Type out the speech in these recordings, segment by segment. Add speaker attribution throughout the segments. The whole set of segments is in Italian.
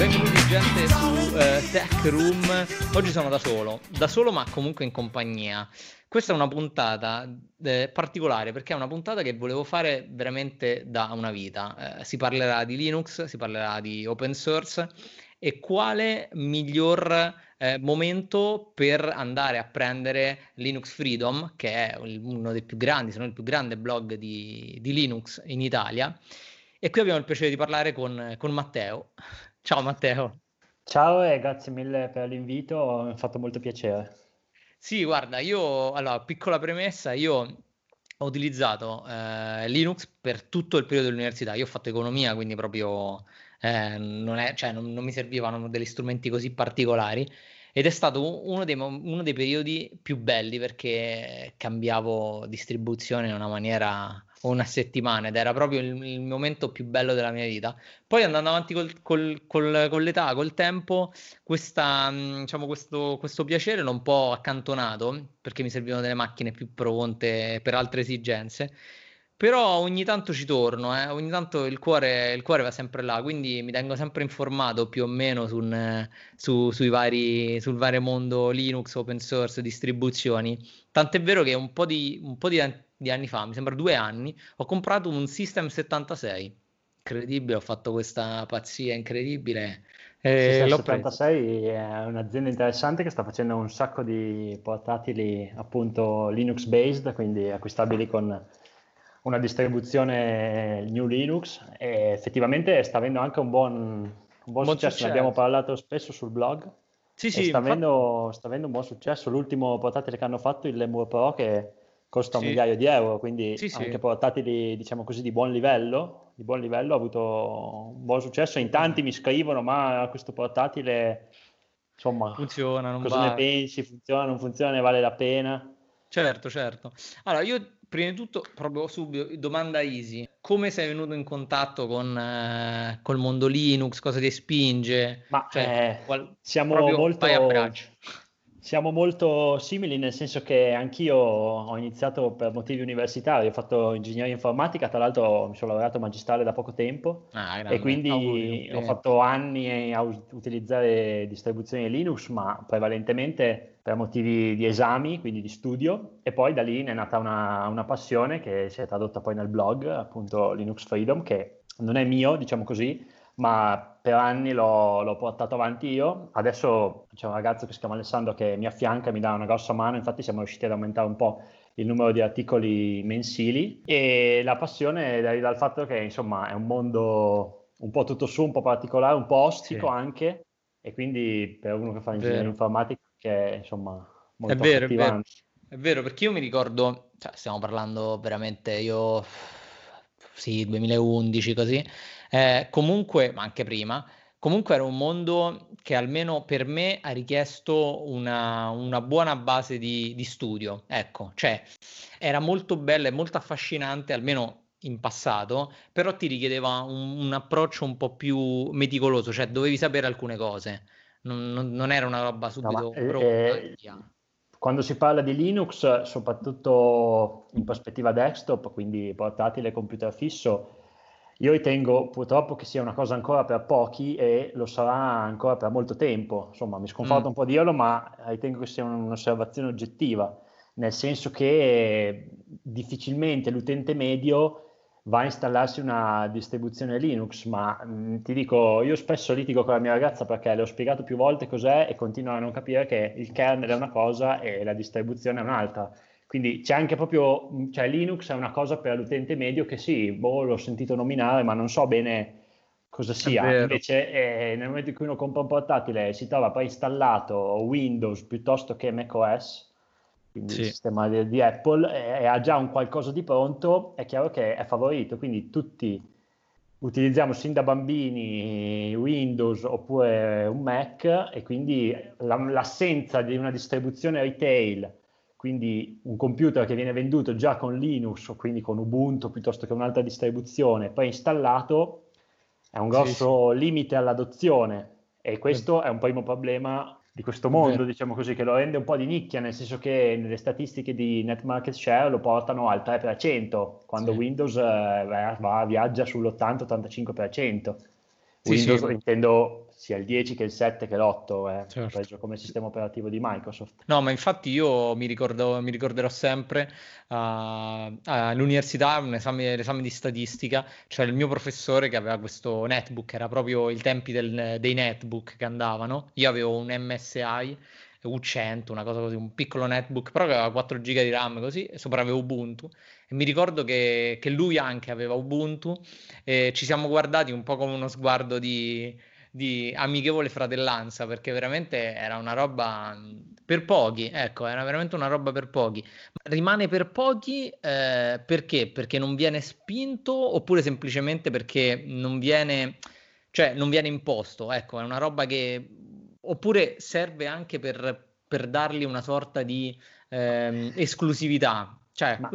Speaker 1: Benvenuti gente su eh, Tech Room. Oggi sono da solo, da solo ma comunque in compagnia. Questa è una puntata eh, particolare perché è una puntata che volevo fare veramente da una vita. Eh, si parlerà di Linux, si parlerà di open source e quale miglior eh, momento per andare a prendere Linux Freedom, che è uno dei più grandi, se non il più grande blog di, di Linux in Italia. E qui abbiamo il piacere di parlare con, con Matteo. Ciao Matteo.
Speaker 2: Ciao e grazie mille per l'invito, mi ha fatto molto piacere.
Speaker 1: Sì, guarda, io, allora, piccola premessa, io ho utilizzato eh, Linux per tutto il periodo dell'università, io ho fatto economia, quindi proprio eh, non, è, cioè, non, non, mi servivano degli strumenti così particolari ed è stato uno dei, uno dei periodi più belli perché cambiavo distribuzione in una maniera una settimana ed era proprio il, il, momento più bello della mia vita. Poi andando avanti col, col, col, con l'età, col tempo, questa, diciamo, questo, questo piacere l'ho un po' accantonato perché mi servivano delle macchine più pronte per altre esigenze però ogni tanto ci torno, eh? ogni tanto il cuore, il cuore, va sempre là, quindi mi tengo sempre informato più o meno su, su, sui vari, sul vario mondo Linux, open source, distribuzioni. Tant'è vero che un po' di, un po di, di anni fa, mi sembra due anni, ho comprato un System 76. Incredibile, ho fatto questa pazzia incredibile.
Speaker 2: Eh, System 76 è un'azienda interessante che sta facendo un sacco di portatili appunto Linux based, quindi acquistabili con una distribuzione New Linux e effettivamente sta avendo anche un buon, un buon, buon successo. successo. Ne abbiamo parlato spesso sul blog. Sì, sì, sta, infatti... avendo, sta, avendo, un buon successo. L'ultimo portatile che hanno fatto, il Lemur Pro, che costa sì. un migliaio di euro, quindi sì, anche portatili diciamo così di buon livello, di buon livello ha avuto un buon successo. In tanti mi scrivono, ma questo portatile insomma funziona, non cosa va. ne pensi? Funziona, non funziona, ne vale la pena?
Speaker 1: Certo, certo. Allora, io prima di tutto, proprio subito, domanda easy. Come sei venuto in contatto con eh, col mondo Linux? Cosa ti spinge?
Speaker 2: Ma cioè, eh, qual... siamo molto... Siamo molto simili nel senso che anch'io ho iniziato per motivi universitari, ho fatto ingegneria informatica, tra l'altro mi sono laureato magistrale da poco tempo. Ah, e quindi Auguri, ho fatto anni a utilizzare distribuzioni Linux, ma prevalentemente per motivi di esami, quindi di studio, e poi da lì ne è nata una, una passione che si è tradotta poi nel blog, appunto Linux Freedom, che non è mio, diciamo così, ma per anni l'ho, l'ho, portato avanti io. Adesso c'è un ragazzo che si chiama Alessandro che mi affianca, e mi dà una grossa mano, infatti siamo riusciti ad aumentare un po' il numero di articoli mensili. E la passione deriva dal fatto che insomma è un mondo un po' tutto su, un po' particolare, un po' ostico sì. anche. E quindi per uno che fa ingegneria informatica che è insomma molto
Speaker 1: è vero, è vero, è vero, perché io mi ricordo, cioè, stiamo parlando veramente io sì, 2011 così, eh, comunque, ma anche prima, comunque era un mondo che almeno per me ha richiesto una, una buona base di, di, studio, ecco, cioè era molto bella e molto affascinante, almeno in passato, però ti richiedeva un, un approccio un po' più meticoloso, cioè dovevi sapere alcune cose, non, non, non era una roba subito no, pronta. Eh,
Speaker 2: quando si parla di Linux, soprattutto in prospettiva desktop, quindi portatile, computer fisso, io ritengo purtroppo che sia una cosa ancora per pochi e lo sarà ancora per molto tempo. Insomma, mi sconforta mm. un po' dirlo, ma ritengo che sia un'osservazione oggettiva, nel senso che difficilmente l'utente medio va a installarsi una distribuzione Linux, ma mh, mm, ti dico, io spesso litigo con la mia ragazza perché le ho spiegato più volte cos'è e continua a non capire che il kernel è una cosa e la distribuzione è un'altra. Quindi c'è anche proprio, cioè Linux è una cosa per l'utente medio che sì, boh, l'ho sentito nominare, ma non so bene cosa sia. Invece eh, nel momento in cui uno compra un portatile e si trova preinstallato Windows piuttosto che macOS, quindi sì. il sistema di, di Apple, e, e, ha già un qualcosa di pronto, è chiaro che è favorito. Quindi tutti utilizziamo sin da bambini Windows oppure un Mac e quindi la, l'assenza di una distribuzione retail, quindi un computer che viene venduto già con Linux o quindi con Ubuntu piuttosto che un'altra distribuzione preinstallato, è un grosso sì, sì. limite all'adozione e questo è un primo problema di questo mondo, diciamo così, che lo rende un po' di nicchia, nel senso che nelle statistiche di net market share lo portano al 3%, quando sì. Windows eh, va, viaggia sull'80-85%. Windows sì. intendo sia il 10 che il 7 che l'8, eh, certo. come sistema operativo di Microsoft.
Speaker 1: No, ma infatti io mi, ricordo, mi ricorderò sempre uh, all'università un esame, l'esame di statistica, cioè il mio professore che aveva questo netbook, era proprio i tempi del, dei netbook che andavano, io avevo un MSI U100, una cosa così, un piccolo netbook, però che aveva 4 giga di RAM così, e sopra avevo Ubuntu. E mi ricordo che, che lui anche aveva Ubuntu e ci siamo guardati un po' come uno sguardo di, di amichevole fratellanza, perché veramente era una roba per pochi, ecco, era veramente una roba per pochi. Rimane per pochi eh, perché? Perché non viene spinto oppure semplicemente perché non viene, cioè non viene imposto, ecco, è una roba che oppure serve anche per, per dargli una sorta di ehm, esclusività. Cioè... Ma,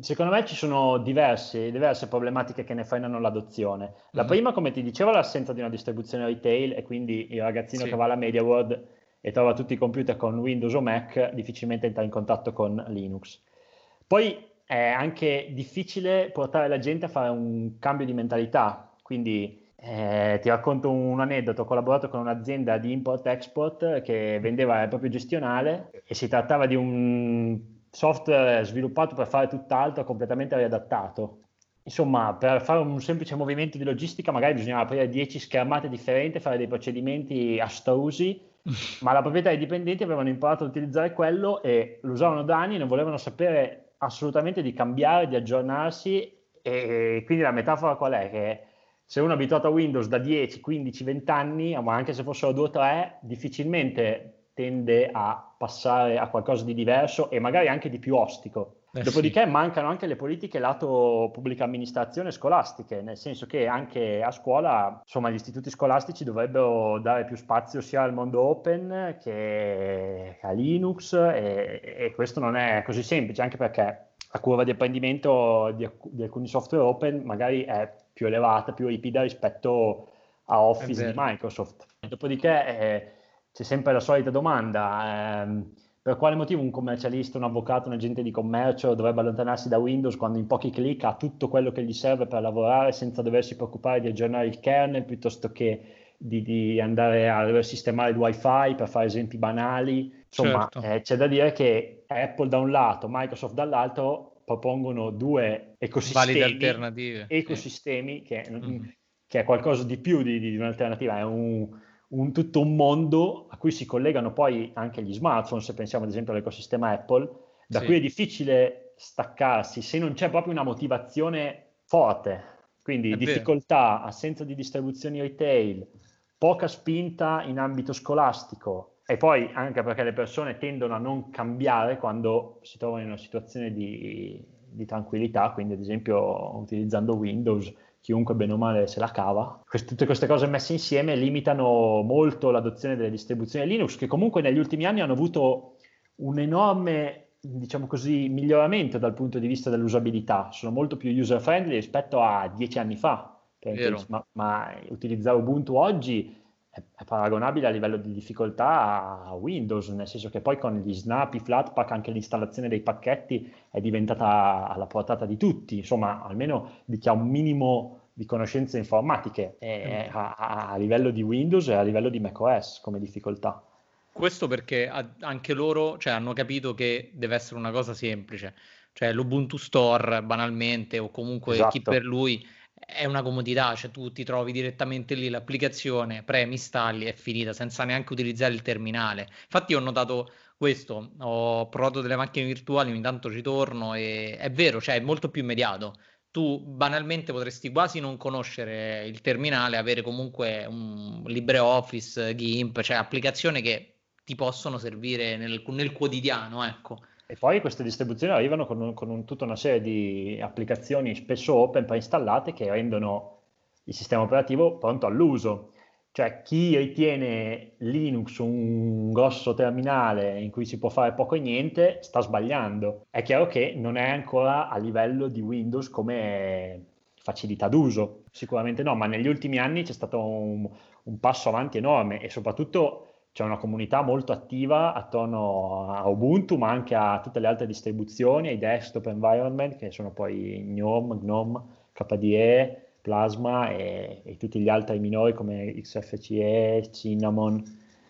Speaker 2: secondo me ci sono diverse, diverse, problematiche che ne frenano l'adozione. La mm-hmm. prima, come ti dicevo, è l'assenza di una distribuzione retail e quindi il ragazzino sì. che va alla Media World e trova tutti i computer con Windows o Mac difficilmente entra in contatto con Linux. Poi è anche difficile portare la gente a fare un cambio di mentalità, quindi eh, ti racconto un aneddoto, ho collaborato con un'azienda di import-export che vendeva il proprio gestionale e si trattava di un software sviluppato per fare tutt'altro, completamente riadattato. Insomma, per fare un semplice movimento di logistica magari bisognava aprire 10 schermate differenti, fare dei procedimenti astrusi, ma la proprietà e i dipendenti avevano imparato ad utilizzare quello e lo usavano da anni e non volevano sapere assolutamente di cambiare, di aggiornarsi e quindi la metafora qual è? Che se uno è abituato a Windows da 10, 15, 20 anni, ma anche se fossero 2 o 3, difficilmente tende a passare a qualcosa di diverso e magari anche di più ostico. Eh Dopodiché sì. mancano anche le politiche lato pubblica amministrazione scolastiche, nel senso che anche a scuola, insomma, gli istituti scolastici dovrebbero dare più spazio sia al mondo open che a Linux e, e questo non è così semplice, anche perché la curva di apprendimento di, di alcuni software open magari è più elevata, più ripida rispetto a Office di Microsoft. Dopodiché eh, c'è sempre la solita domanda, ehm, per quale motivo un commercialista, un avvocato, un agente di commercio dovrebbe allontanarsi da Windows quando in pochi clic ha tutto quello che gli serve per lavorare senza doversi preoccupare di aggiornare il kernel piuttosto che di, di andare a sistemare il wifi per fare esempi banali. Insomma, certo. eh, c'è da dire che Apple da un lato, Microsoft dall'altro propongono due ecosistemi,
Speaker 1: alternative.
Speaker 2: ecosistemi che, mm. che, è qualcosa di più di, di un'alternativa, è un, un, tutto un mondo a cui si collegano poi anche gli smartphone, se pensiamo ad esempio all'ecosistema Apple, da sì. cui è difficile staccarsi se non c'è proprio una motivazione forte. Quindi è difficoltà, vero. assenza di distribuzioni retail, poca spinta in ambito scolastico, e poi anche perché le persone tendono a non cambiare quando si trovano in una situazione di, di tranquillità, quindi ad esempio utilizzando Windows, chiunque bene o male se la cava. Queste, tutte queste cose messe insieme limitano molto l'adozione delle distribuzioni Linux, che comunque negli ultimi anni hanno avuto un enorme, diciamo così, miglioramento dal punto di vista dell'usabilità. Sono molto più user friendly rispetto a dieci anni fa. Ma, ma utilizzare Ubuntu oggi è, è, paragonabile a livello di difficoltà a Windows, nel senso che poi con gli snap, i flatpak, anche l'installazione dei pacchetti è diventata alla portata di tutti, insomma, almeno di chi ha un minimo di conoscenze informatiche eh, a, a, livello di Windows e a livello di macOS come difficoltà.
Speaker 1: Questo perché anche loro cioè, hanno capito che deve essere una cosa semplice, cioè l'Ubuntu Store banalmente o comunque esatto. chi per lui è una comodità, cioè tu ti trovi direttamente lì l'applicazione, premi, installi, è finita, senza neanche utilizzare il terminale. Infatti ho notato questo, ho provato delle macchine virtuali, ogni tanto ci torno e è vero, cioè è molto più immediato. Tu banalmente potresti quasi non conoscere il terminale, avere comunque un LibreOffice, GIMP, cioè applicazioni che ti possono servire nel, nel quotidiano, ecco.
Speaker 2: E poi queste distribuzioni arrivano con, un, con un, tutta una serie di applicazioni spesso open preinstallate che rendono il sistema operativo pronto all'uso. Cioè chi ritiene Linux un grosso terminale in cui si può fare poco e niente sta sbagliando. È chiaro che non è ancora a livello di Windows come facilità d'uso, sicuramente no, ma negli ultimi anni c'è stato un, un passo avanti enorme e soprattutto c'è una comunità molto attiva attorno a Ubuntu, ma anche a tutte le altre distribuzioni, ai desktop environment, che sono poi GNOME, GNOME, KDE, Plasma e, e, tutti gli altri minori come XFCE, Cinnamon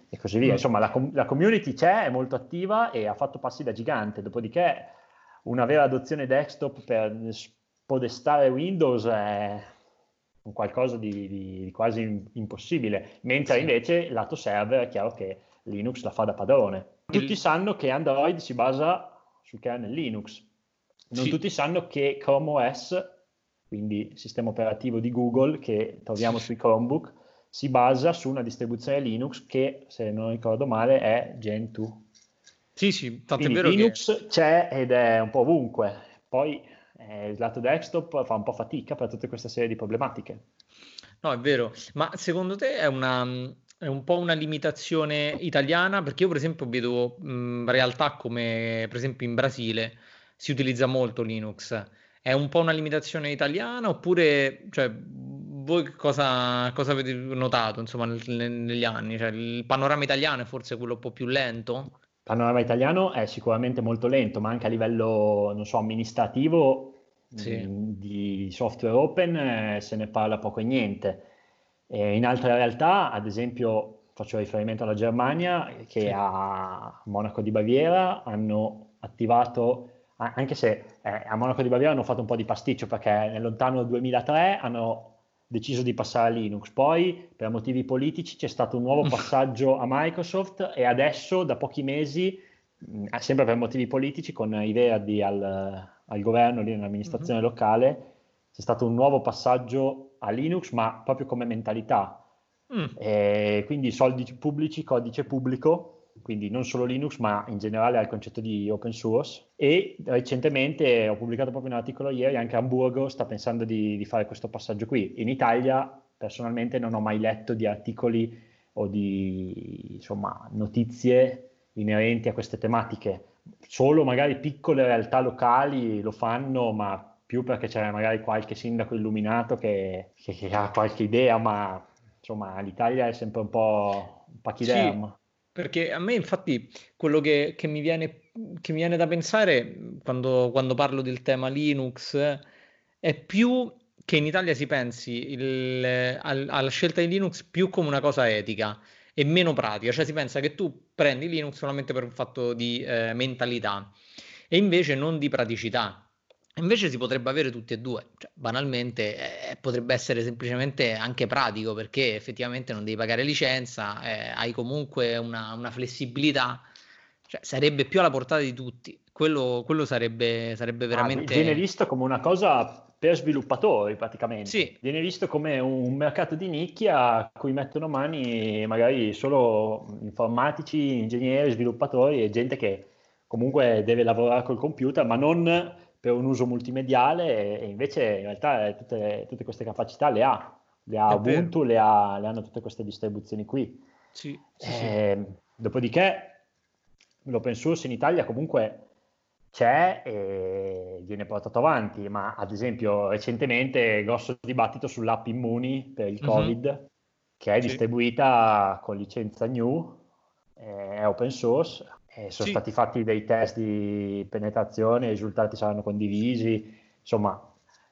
Speaker 2: e così via. Mm. Insomma, la, la, community c'è, è molto attiva e ha fatto passi da gigante. Dopodiché, una vera adozione desktop per spodestare Windows è un qualcosa di, di, quasi impossibile, mentre sì. invece lato server è chiaro che Linux la fa da padrone. Tutti sanno che Android si basa sul kernel Linux, non sì. tutti sanno che Chrome OS, quindi sistema operativo di Google che troviamo sui Chromebook, si basa su una distribuzione Linux che, se non ricordo male, è Gentoo.
Speaker 1: Sì, sì,
Speaker 2: tanto quindi è vero Linux che... c'è ed è un po' ovunque. Poi eh, il lato desktop fa un po' fatica per tutta questa serie di problematiche.
Speaker 1: No, è vero, ma secondo te è una, è un po' una limitazione italiana? Perché io, per esempio, vedo mh, realtà come, per esempio, in Brasile si utilizza molto Linux. È un po' una limitazione italiana oppure, cioè, voi cosa, cosa avete notato, insomma, negli anni? Cioè, il panorama italiano è forse quello un po' più lento?
Speaker 2: Il panorama italiano è sicuramente molto lento, ma anche a livello, non so, amministrativo sì. di software open eh, se ne parla poco e niente. E in altre realtà, ad esempio, faccio riferimento alla Germania, che sì. a Monaco di Baviera hanno attivato, anche se eh, a Monaco di Baviera hanno fatto un po' di pasticcio perché nel lontano 2003 hanno deciso di passare a Linux, poi per motivi politici c'è stato un nuovo passaggio a Microsoft e adesso da pochi mesi, sempre per motivi politici, con i Verdi al, al governo, lì nell'amministrazione mm-hmm. locale, c'è stato un nuovo passaggio a Linux, ma proprio come mentalità. Mm. Quindi soldi pubblici, codice pubblico, quindi non solo Linux, ma in generale al concetto di open source. E recentemente ho pubblicato proprio un articolo ieri, anche Hamburgo sta pensando di, di fare questo passaggio qui. In Italia, personalmente, non ho mai letto di articoli o di insomma, notizie inerenti a queste tematiche. Solo magari piccole realtà locali lo fanno, ma più perché c'è magari qualche sindaco illuminato che, che, che ha qualche idea, ma insomma l'Italia è sempre un po' un pachiderma.
Speaker 1: Sì, perché a me infatti quello che, che, mi, viene, che mi viene da pensare quando, quando parlo del tema Linux è più che in Italia si pensi il, al, alla scelta di Linux più come una cosa etica e meno pratica, cioè si pensa che tu prendi Linux solamente per un fatto di eh, mentalità e invece non di praticità. Invece si potrebbe avere tutti e due, cioè, banalmente eh, potrebbe essere semplicemente anche pratico perché effettivamente non devi pagare licenza, eh, hai comunque una, una flessibilità, cioè, sarebbe più alla portata di tutti, quello, quello sarebbe, sarebbe ah, veramente...
Speaker 2: Ah, viene visto come una cosa per sviluppatori praticamente,
Speaker 1: sì.
Speaker 2: viene visto come un mercato di nicchia a cui mettono mani magari solo informatici, ingegneri, sviluppatori e gente che comunque deve lavorare col computer ma non per un uso multimediale e invece in realtà tutte, tutte queste capacità le ha, le ha Ubuntu, le, ha, le, hanno tutte queste distribuzioni qui.
Speaker 1: Sì,
Speaker 2: sì, eh, sì. Dopodiché l'open source in Italia comunque c'è e viene portato avanti, ma ad esempio recentemente grosso dibattito sull'app Immuni per il mhm. Covid, mm-hmm. che è distribuita con licenza GNU, è open source, eh, sono sì. stati fatti dei test di penetrazione, i risultati saranno condivisi, insomma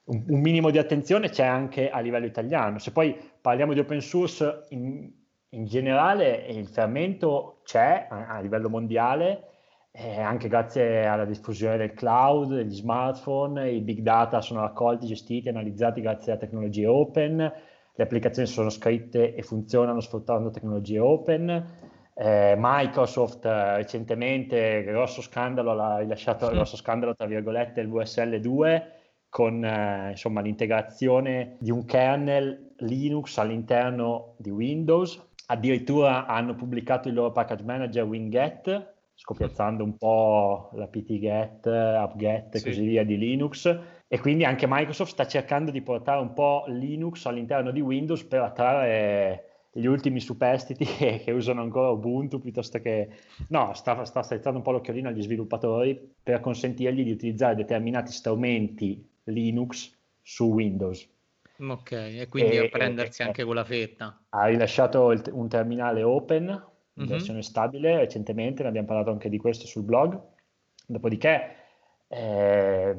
Speaker 2: un, un, minimo di attenzione c'è anche a livello italiano. Se poi parliamo di open source in, in generale, il fermento c'è a, a livello mondiale, eh, anche grazie alla diffusione del cloud, degli smartphone, i big data sono raccolti, gestiti, analizzati grazie a tecnologie open, le applicazioni sono scritte e funzionano sfruttando tecnologie open eh, Microsoft eh, recentemente, grosso scandalo, l'ha rilasciato, sì. grosso scandalo tra virgolette, il VSL 2 con eh, insomma, l'integrazione di un kernel Linux all'interno di Windows. Addirittura hanno pubblicato il loro package manager Winget, scopiazzando un po' la ptget, upget e sì. così via di Linux. E quindi anche Microsoft sta cercando di portare un po' Linux all'interno di Windows per attrarre gli ultimi superstiti che, che, usano ancora Ubuntu piuttosto che... No, sta, sta un po' l'occhiolino agli sviluppatori per consentirgli di utilizzare determinati strumenti Linux su Windows.
Speaker 1: Ok, e quindi e, a prendersi e, anche con la fetta.
Speaker 2: Ha rilasciato il, un terminale open in mm-hmm. versione stabile recentemente, ne abbiamo parlato anche di questo sul blog. Dopodiché, eh,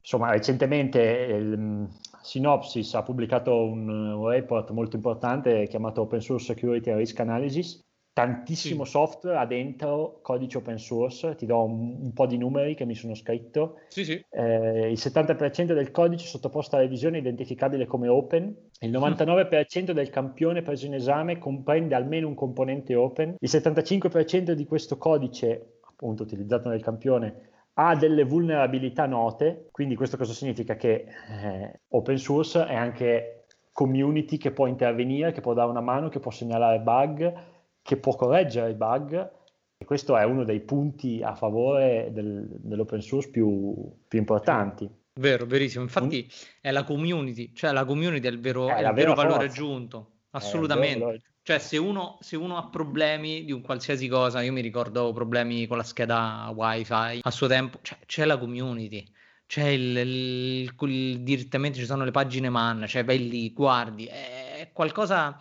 Speaker 2: insomma, recentemente... Eh, Synopsys ha pubblicato un, un report molto importante chiamato Open Source Security Risk Analysis, tantissimo sì. software ha dentro codice open source, ti do un, un, po' di numeri che mi sono scritto.
Speaker 1: Sì, sì.
Speaker 2: Eh, il 70% del codice è sottoposto a revisione identificabile come open, il 99% del campione preso in esame comprende almeno un componente open, il 75% di questo codice, appunto utilizzato nel campione, ha delle vulnerabilità note, quindi questo cosa significa? Che eh, open source è anche community che può intervenire, che può dare una mano, che può segnalare bug, che può correggere i bug e questo è uno dei punti a favore del, dell'open source più, più, importanti.
Speaker 1: Vero, verissimo. Infatti mm. è la community, cioè la community è il vero, è è il vero valore aggiunto, assolutamente. Cioè se uno, se uno, ha problemi di un qualsiasi cosa, io mi ricordo problemi con la scheda wifi a suo tempo, cioè, c'è la community c'è il, il, il, direttamente ci sono le pagine man, cioè vai lì, guardi, è qualcosa,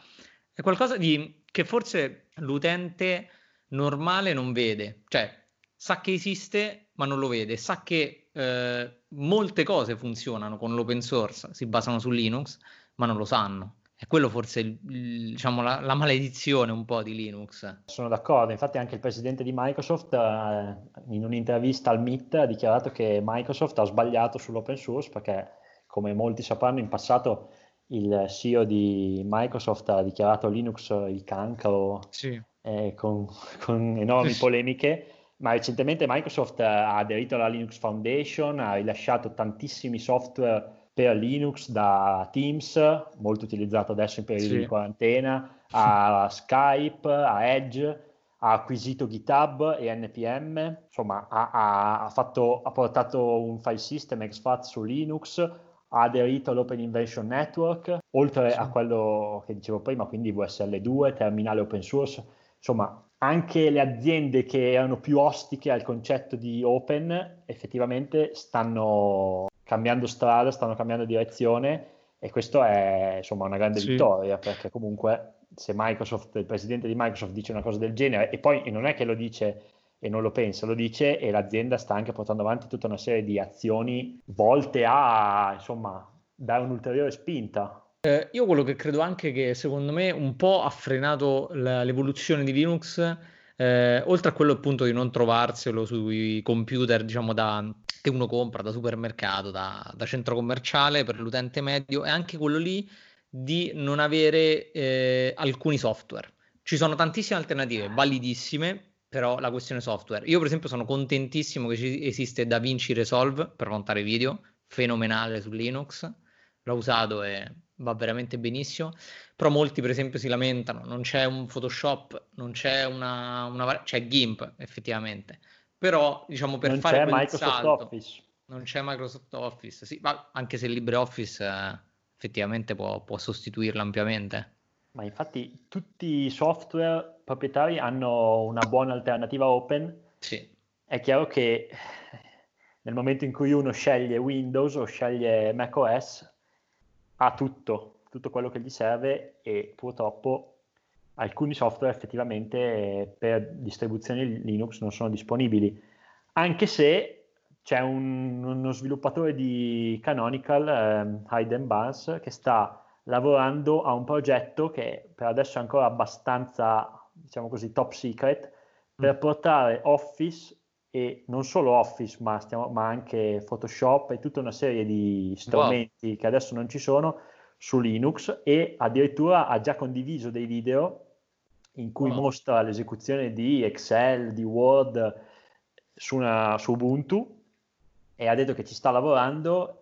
Speaker 1: è qualcosa di che forse l'utente normale non vede, cioè sa che esiste ma non lo vede, sa che eh, molte cose funzionano con l'open source, si basano su Linux, ma non lo sanno. È quello forse diciamo, la, la, maledizione un po' di Linux.
Speaker 2: Sono d'accordo, infatti anche il presidente di Microsoft eh, in un'intervista al MIT ha dichiarato che Microsoft ha sbagliato sull'open source perché come molti sapranno in passato il CEO di Microsoft ha dichiarato Linux il cancro
Speaker 1: sì.
Speaker 2: eh, con, con, enormi polemiche, ma recentemente Microsoft ha aderito alla Linux Foundation, ha rilasciato tantissimi software per Linux da Teams, molto utilizzato adesso in periodo sì. di quarantena, a Skype, a Edge, ha acquisito GitHub e NPM, insomma ha, ha, ha, fatto, ha portato un file system XFAT su Linux, ha aderito all'Open Invention Network, oltre sì. a quello che dicevo prima, quindi VSL2, terminale open source, insomma anche le aziende che erano più ostiche al concetto di open effettivamente stanno cambiando strada, stanno cambiando direzione e questo è insomma una grande sì. vittoria perché comunque se Microsoft, il presidente di Microsoft dice una cosa del genere e poi non è che lo dice e non lo pensa, lo dice e l'azienda sta anche portando avanti tutta una serie di azioni volte a insomma dare un'ulteriore spinta.
Speaker 1: Eh, io quello che credo anche che secondo me un po' ha frenato la, l'evoluzione di Linux, eh, oltre a quello appunto di non trovarselo sui computer, diciamo, da, che uno compra da supermercato, da, da centro commerciale per l'utente medio, è anche quello lì di non avere eh, alcuni software. Ci sono tantissime alternative validissime, però la questione software. Io per esempio sono contentissimo che esiste DaVinci Resolve per montare video, fenomenale su Linux, l'ho usato e va veramente benissimo, però molti per esempio si lamentano, non c'è un Photoshop, non c'è una, una c'è GIMP effettivamente, però diciamo per
Speaker 2: non
Speaker 1: fare
Speaker 2: c'è Microsoft salto, Office.
Speaker 1: non c'è Microsoft Office, sì, ma anche se LibreOffice eh, effettivamente può, può sostituirlo ampiamente.
Speaker 2: Ma infatti tutti i software proprietari hanno una buona alternativa open.
Speaker 1: Sì.
Speaker 2: È chiaro che nel momento in cui uno sceglie Windows o sceglie macOS, ha tutto, tutto quello che gli serve e purtroppo alcuni software effettivamente per distribuzioni Linux non sono disponibili. Anche se c'è un, uno sviluppatore di Canonical, eh, Hayden Barnes, che sta lavorando a un progetto che per adesso è ancora abbastanza, diciamo così, top secret, per mm. portare Office e non solo Office, ma, stiamo, ma anche Photoshop e tutta una serie di strumenti wow. che adesso non ci sono su Linux e addirittura ha già condiviso dei video in cui wow. mostra l'esecuzione di Excel, di Word su, una, su Ubuntu e ha detto che ci sta lavorando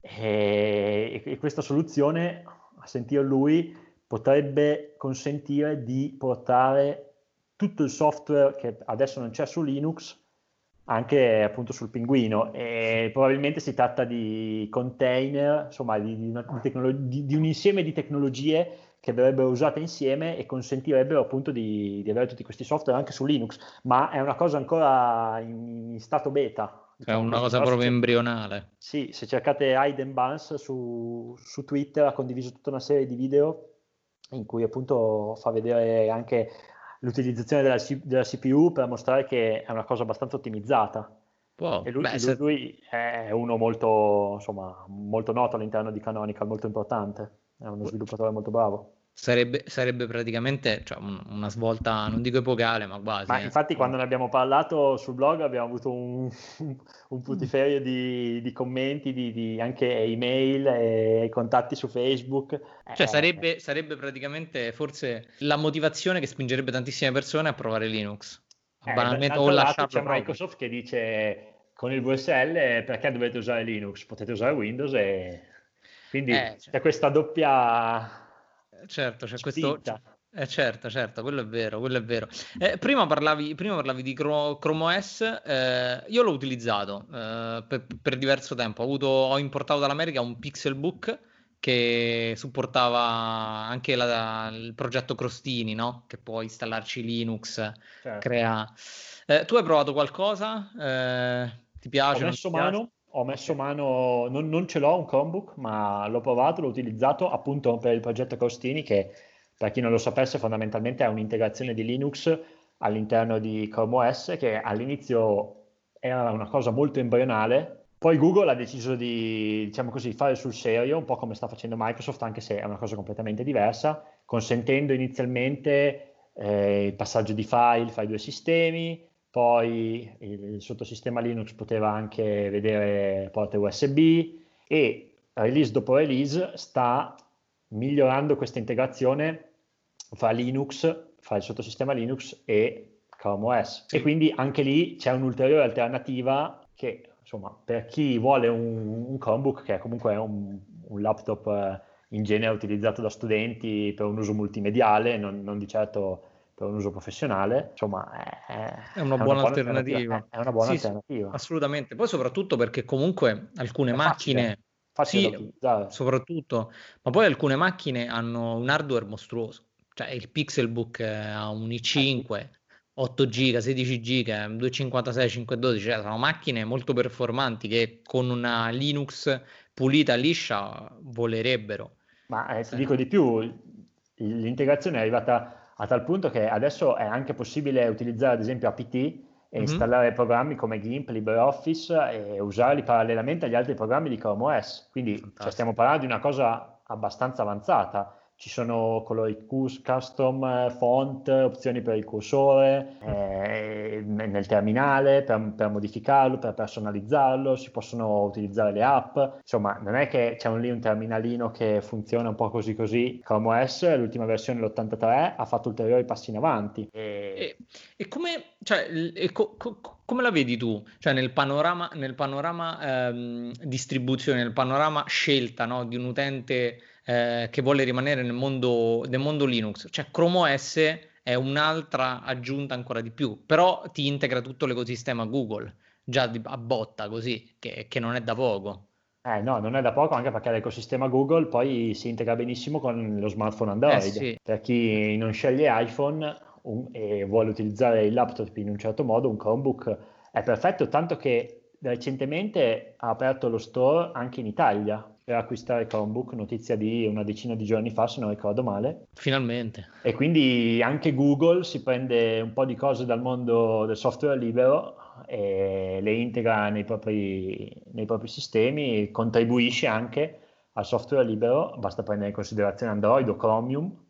Speaker 2: e, e questa soluzione, a sentire lui, potrebbe consentire di portare tutto il software che adesso non c'è su Linux anche appunto sul pinguino. E probabilmente si tratta di container, insomma di, di, una, di, di un insieme di tecnologie che verrebbero usate insieme e consentirebbero appunto di, avere tutti questi software anche su Linux, ma è una cosa ancora in, in stato beta,
Speaker 1: è una cosa proprio embrionale.
Speaker 2: Sì, se cercate Hayden Barnes su, su, Twitter ha condiviso tutta una serie di video in cui appunto fa vedere anche l'utilizzazione della, della, CPU per mostrare che è una cosa abbastanza ottimizzata. Può. E lui, Beh, se... lui, è uno molto, insomma, molto noto all'interno di Canonical, molto importante, è uno sviluppatore molto bravo.
Speaker 1: Sarebbe, sarebbe praticamente cioè, una svolta, non dico epocale, ma quasi.
Speaker 2: Ma eh. infatti, quando ne abbiamo parlato sul blog, abbiamo avuto un, un putiferio di, di commenti, di, di, anche email e contatti su Facebook.
Speaker 1: Cioè, eh, sarebbe, sarebbe, praticamente forse la motivazione che spingerebbe tantissime persone a provare Linux.
Speaker 2: Eh, banalmente, o lasciarlo. C'è proprio. Microsoft che dice con il VSL perché dovete usare Linux? Potete usare Windows e quindi eh, cioè. c'è questa doppia
Speaker 1: certo, c'è questo... Eh certo, certo, quello è vero, quello è vero. Eh, prima, parlavi, prima, parlavi, di Chrome OS, eh, io l'ho utilizzato eh, per, per, diverso tempo, ho, avuto, ho, importato dall'America un Pixelbook che supportava anche la, il progetto Crostini, no? che può installarci Linux, certo. crea... Eh, tu hai provato qualcosa? Eh, ti piace?
Speaker 2: Ho messo mano, ho messo mano, non, non, ce l'ho un Chromebook, ma l'ho provato, l'ho utilizzato appunto per il progetto Costini, che per chi non lo sapesse fondamentalmente è un'integrazione di Linux all'interno di Chrome OS che all'inizio era una cosa molto embrionale, poi Google ha deciso di, diciamo così, fare sul serio, un po' come sta facendo Microsoft, anche se è una cosa completamente diversa, consentendo inizialmente eh, il passaggio di file fra i due sistemi, poi il sottosistema Linux poteva anche vedere porte USB e release dopo release sta migliorando questa integrazione fra Linux, fra il sottosistema Linux e Chrome OS. E quindi anche lì c'è un'ulteriore alternativa che, insomma, per chi vuole un, un Chromebook, che è comunque un, un laptop eh, in genere utilizzato da studenti per un uso multimediale, non, non di certo per un uso professionale, insomma,
Speaker 1: è, è una, è buona, una alternativa. alternativa.
Speaker 2: È una buona sì, alternativa.
Speaker 1: assolutamente. Poi soprattutto perché comunque alcune è macchine... Facile, facile sì, soprattutto, ma poi alcune macchine hanno un hardware mostruoso. Cioè il Pixelbook ha un i5, 8 GB, 16 GB, 256, 512, cioè sono macchine molto performanti che con una Linux pulita, liscia, volerebbero.
Speaker 2: Ma eh, ti dico di più, l'integrazione è arrivata a tal punto che adesso è anche possibile utilizzare ad esempio APT e mm-hmm. installare programmi come GIMP, LibreOffice e usarli parallelamente agli altri programmi di Chrome OS. Quindi cioè, stiamo parlando di una cosa abbastanza avanzata ci sono colori custom, font, opzioni per il cursore, eh, nel terminale per, per, modificarlo, per personalizzarlo, si possono utilizzare le app, insomma non è che c'è un, lì un terminalino che funziona un po' così così, Chrome OS, l'ultima versione l'83 ha fatto ulteriori passi in avanti.
Speaker 1: E, e, e come, cioè, e co, co, come, la vedi tu? Cioè nel panorama, nel panorama ehm, distribuzione, nel panorama scelta no, di un utente eh, che vuole rimanere nel mondo, nel mondo Linux. Cioè Chrome OS è un'altra aggiunta ancora di più, però ti integra tutto l'ecosistema Google, già di, a botta così, che, che non è da poco.
Speaker 2: Eh no, non è da poco anche perché l'ecosistema Google poi si integra benissimo con lo smartphone Android. Eh sì. Per chi non sceglie iPhone un, e vuole utilizzare il laptop in un certo modo, un Chromebook è perfetto, tanto che recentemente ha aperto lo store anche in Italia acquistare Chromebook, notizia di una decina di giorni fa, se non ricordo male.
Speaker 1: Finalmente.
Speaker 2: E quindi anche Google si prende un po' di cose dal mondo del software libero e le integra nei propri, nei propri sistemi, contribuisce anche al software libero, basta prendere in considerazione Android o Chromium,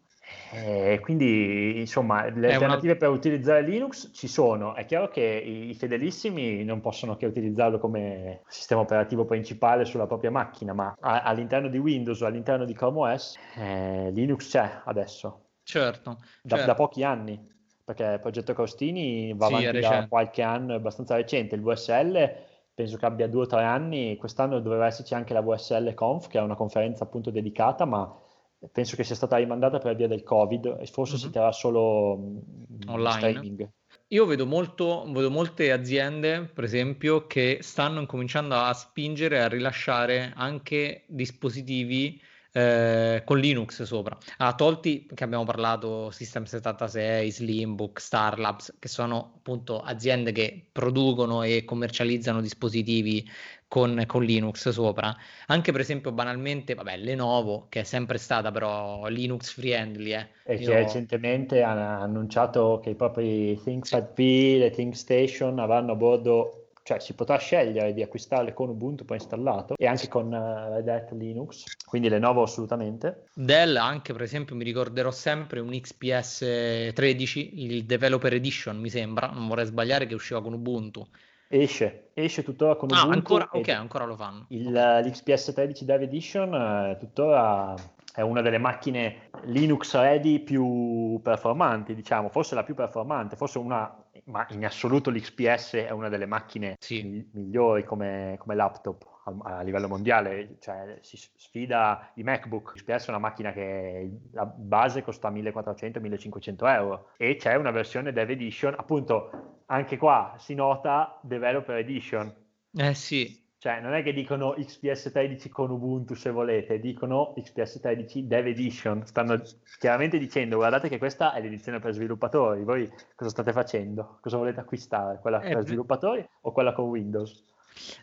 Speaker 2: eh, quindi, insomma, le è alternative una... per utilizzare Linux ci sono. È chiaro che i, fedelissimi non possono che utilizzarlo come sistema operativo principale sulla propria macchina, ma a, all'interno di Windows o all'interno di Chrome OS eh, Linux c'è adesso.
Speaker 1: Certo
Speaker 2: da,
Speaker 1: certo.
Speaker 2: da, pochi anni, perché il progetto Costini va sì, avanti da qualche anno abbastanza recente. Il VSL penso che abbia due o tre anni. Quest'anno doveva esserci anche la VSL Conf, che è una conferenza appunto dedicata, ma penso che sia stata rimandata per via del Covid e forse mm-hmm. si mhm. terrà solo mm, online. Streaming.
Speaker 1: Io vedo, molto, vedo molte aziende, per esempio, che stanno incominciando a spingere a rilasciare anche dispositivi eh, con Linux sopra. Ha tolti che abbiamo parlato System 76, Slimbook, Starlabs, che sono appunto aziende che producono e commercializzano dispositivi con, con, Linux sopra. Anche per esempio banalmente, vabbè, Lenovo, che è sempre stata però Linux friendly. Eh.
Speaker 2: E Io... che recentemente ha annunciato che i propri ThinkPad P, le ThinkStation avranno a bordo cioè si potrà scegliere di acquistarle con Ubuntu preinstallato e anche con uh, Red Hat Linux, quindi Lenovo assolutamente.
Speaker 1: Dell anche per esempio mi ricorderò sempre un XPS 13, il Developer Edition mi sembra, non vorrei sbagliare che usciva con Ubuntu.
Speaker 2: Esce, esce tuttora con
Speaker 1: ah,
Speaker 2: Ubuntu.
Speaker 1: Ancora, ok, ancora lo fanno.
Speaker 2: Il, L'XPS 13 Dev Edition uh, tuttora è una delle macchine Linux ready più performanti, diciamo, forse la più performante, forse una, ma in assoluto l'XPS è una delle macchine sì. migliori come, come laptop a, a, livello mondiale, cioè si sfida i MacBook. L'XPS è una macchina che la base costa 1400-1500 euro e c'è una versione Dev Edition, appunto anche qua si nota Developer Edition.
Speaker 1: Eh sì,
Speaker 2: cioè, non è che dicono XPS 13 con Ubuntu se volete, dicono XPS 13 Dev Edition. Stanno chiaramente dicendo, guardate che questa è l'edizione per sviluppatori, voi cosa state facendo? Cosa volete acquistare? Quella eh, per sviluppatori o quella con Windows?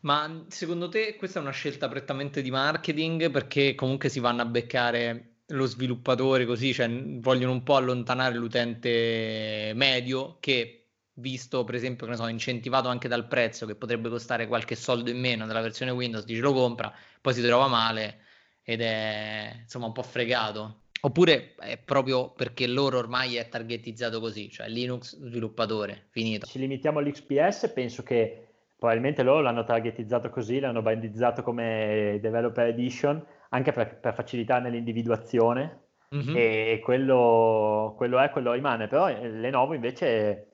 Speaker 1: Ma secondo te questa è una scelta prettamente di marketing perché comunque si vanno a beccare lo sviluppatore così, cioè vogliono un po' allontanare l'utente medio che visto per esempio che ne so, incentivato anche dal prezzo che potrebbe costare qualche soldo in meno della versione Windows, dice lo compra, poi si trova male ed è insomma un po' fregato. Oppure è proprio perché loro ormai è targetizzato così, cioè Linux sviluppatore, finito.
Speaker 2: Ci limitiamo all'XPS, penso che probabilmente loro l'hanno targetizzato così, l'hanno bandizzato come Developer Edition, anche per, per facilità nell'individuazione, mm-hmm. e quello, quello è, quello rimane. Però Lenovo invece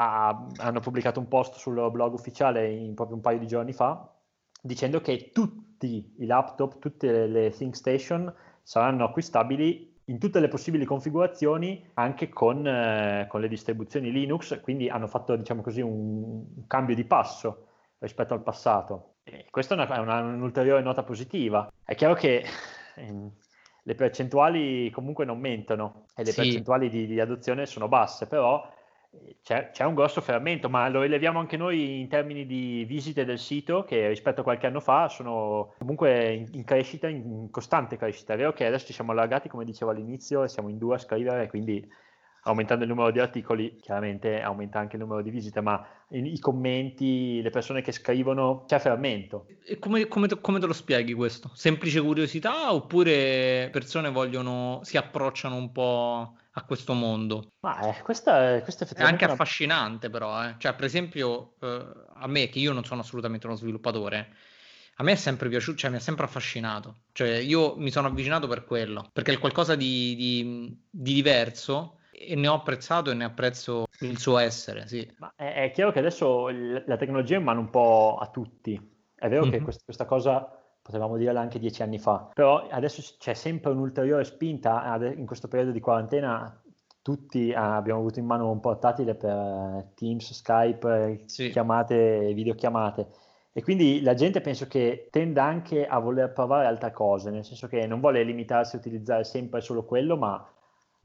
Speaker 2: ha, hanno pubblicato un post sul blog ufficiale in, proprio un paio di giorni fa dicendo che tutti i laptop, tutte le, le ThinkStation saranno acquistabili in tutte le possibili configurazioni anche con, eh, con le distribuzioni Linux, quindi hanno fatto diciamo così un, un cambio di passo rispetto al passato. E questa è, una, è una, un'ulteriore nota positiva. È chiaro che eh, le percentuali comunque non mentono e le sì. percentuali di, di, adozione sono basse, però c'è, c'è, un grosso fermento, ma lo rileviamo anche noi in termini di visite del sito che rispetto a qualche anno fa sono comunque in, in crescita, in costante crescita. È vero che adesso ci siamo allargati, come dicevo all'inizio, e siamo in due a scrivere, quindi aumentando il numero di articoli, chiaramente aumenta anche il numero di visite, ma i, i commenti, le persone che scrivono, c'è fermento.
Speaker 1: E come, come, come, te, lo spieghi questo? Semplice curiosità oppure persone vogliono, si approcciano un po' a questo mondo.
Speaker 2: Ma eh, questa, questa
Speaker 1: è anche una... affascinante, però. Eh. Cioè, per esempio, eh, a me, che io non sono assolutamente uno sviluppatore, a me è sempre piaciuto, cioè mi ha sempre affascinato. Cioè, io mi sono avvicinato per quello, perché è qualcosa di, di, di diverso e ne ho apprezzato e ne apprezzo il suo essere, sì.
Speaker 2: Ma è, è chiaro che adesso la tecnologia è in mano un po' a tutti. È vero mm-hmm. che mhm. questa, questa cosa potevamo dirla anche dieci anni fa, però adesso c'è sempre un'ulteriore spinta, in questo periodo di quarantena tutti abbiamo avuto in mano un portatile per Teams, Skype, sì. chiamate, videochiamate e quindi la gente penso che tenda anche a voler provare altre cose, nel senso che non vuole limitarsi a utilizzare sempre solo quello, ma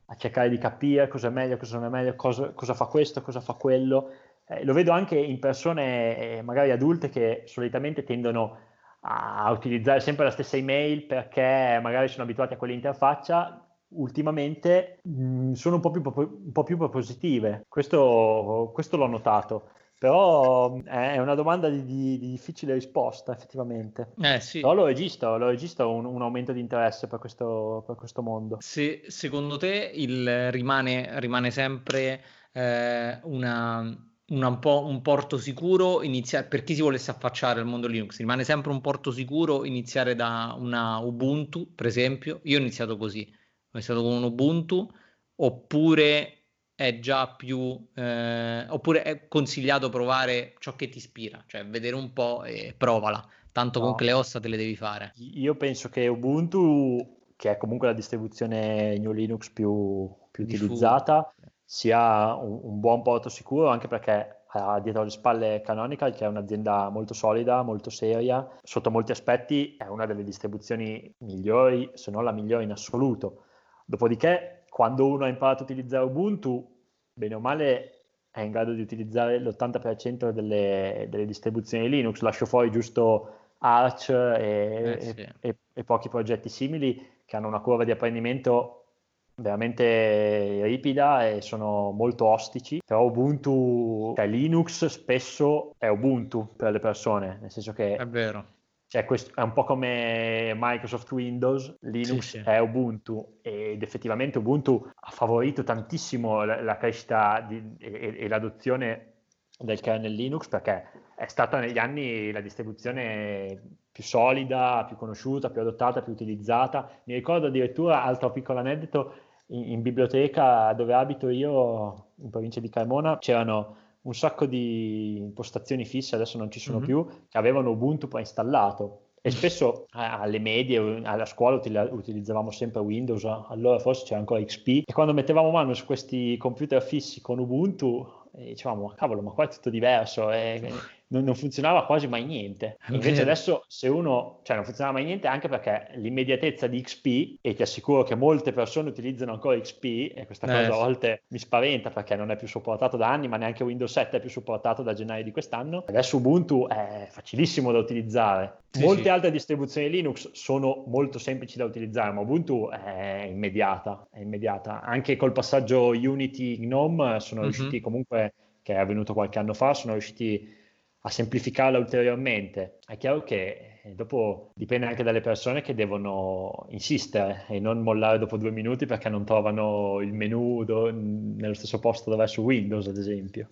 Speaker 2: a cercare di capire cosa è meglio, cosa non è meglio, cosa, cosa fa questo, cosa fa quello. Eh, lo vedo anche in persone eh, magari adulte che solitamente tendono a utilizzare sempre la stessa email perché magari sono abituati a quell'interfaccia, ultimamente mh, mm, sono un po' più, un po più propositive. Questo, questo, l'ho notato. Però mm, è una domanda di, di, di difficile risposta, effettivamente.
Speaker 1: Eh, sì.
Speaker 2: Però lo registro, lo registro un, un, aumento di interesse per questo, per questo mondo.
Speaker 1: Se, secondo te il, rimane, rimane sempre eh, una una, un, po', un porto sicuro iniziare, per chi si volesse affacciare al mondo Linux, rimane sempre un porto sicuro iniziare da una Ubuntu, per esempio. Io ho iniziato così, ho iniziato con un Ubuntu, oppure è già più, eh, oppure è consigliato provare ciò che ti ispira, cioè vedere un po' e provala, tanto no. con le ossa te le devi fare.
Speaker 2: Io penso che Ubuntu, che è comunque la distribuzione New Linux più, più utilizzata, sia un, un, buon porto sicuro anche perché ha dietro le spalle Canonical che è un'azienda molto solida, molto seria, sotto molti aspetti è una delle distribuzioni migliori, se non la migliore in assoluto. Dopodiché, quando uno ha imparato a utilizzare Ubuntu, bene o male è in grado di utilizzare l'80% delle, delle distribuzioni Linux, lascio fuori giusto Arch e, eh, sì. e, e pochi progetti simili che hanno una curva di apprendimento veramente ripida e sono molto ostici, però Ubuntu, cioè Linux spesso è Ubuntu per le persone, nel senso che
Speaker 1: è vero.
Speaker 2: Cioè, questo è un po' come Microsoft Windows, Linux sì, sì. è Ubuntu ed effettivamente Ubuntu ha favorito tantissimo la, la crescita di, e, e l'adozione del kernel Linux perché è stata negli anni la distribuzione più solida, più conosciuta, più adottata, più utilizzata. Mi ricordo addirittura, altro piccolo aneddoto, in, in biblioteca dove abito io, in provincia di Carmona, c'erano un sacco di impostazioni fisse, adesso non ci sono mm-hmm. più, che avevano Ubuntu preinstallato. E spesso alle medie, alla scuola utilizzavamo sempre Windows, allora forse c'era ancora XP, e quando mettevamo mano su questi computer fissi con Ubuntu, dicevamo, cavolo, ma qua è tutto diverso, e non, non, funzionava quasi mai niente. Invece adesso se uno, cioè non funzionava mai niente anche perché l'immediatezza di XP, e ti assicuro che molte persone utilizzano ancora XP, e questa cosa eh. a volte mi spaventa perché non è più supportato da anni, ma neanche Windows 7 è più supportato da gennaio di quest'anno. Adesso Ubuntu è facilissimo da utilizzare. Sì, Molte sì. altre distribuzioni Linux sono molto semplici da utilizzare, ma Ubuntu è immediata, è immediata. Anche col passaggio Unity GNOME sono mm-hmm. riusciti comunque, che è avvenuto qualche anno fa, sono riusciti a semplificarla ulteriormente. È chiaro che eh, dopo dipende anche dalle persone che devono insistere e non mollare dopo due minuti perché non trovano il menu do- nello stesso posto dove è su Windows, ad esempio.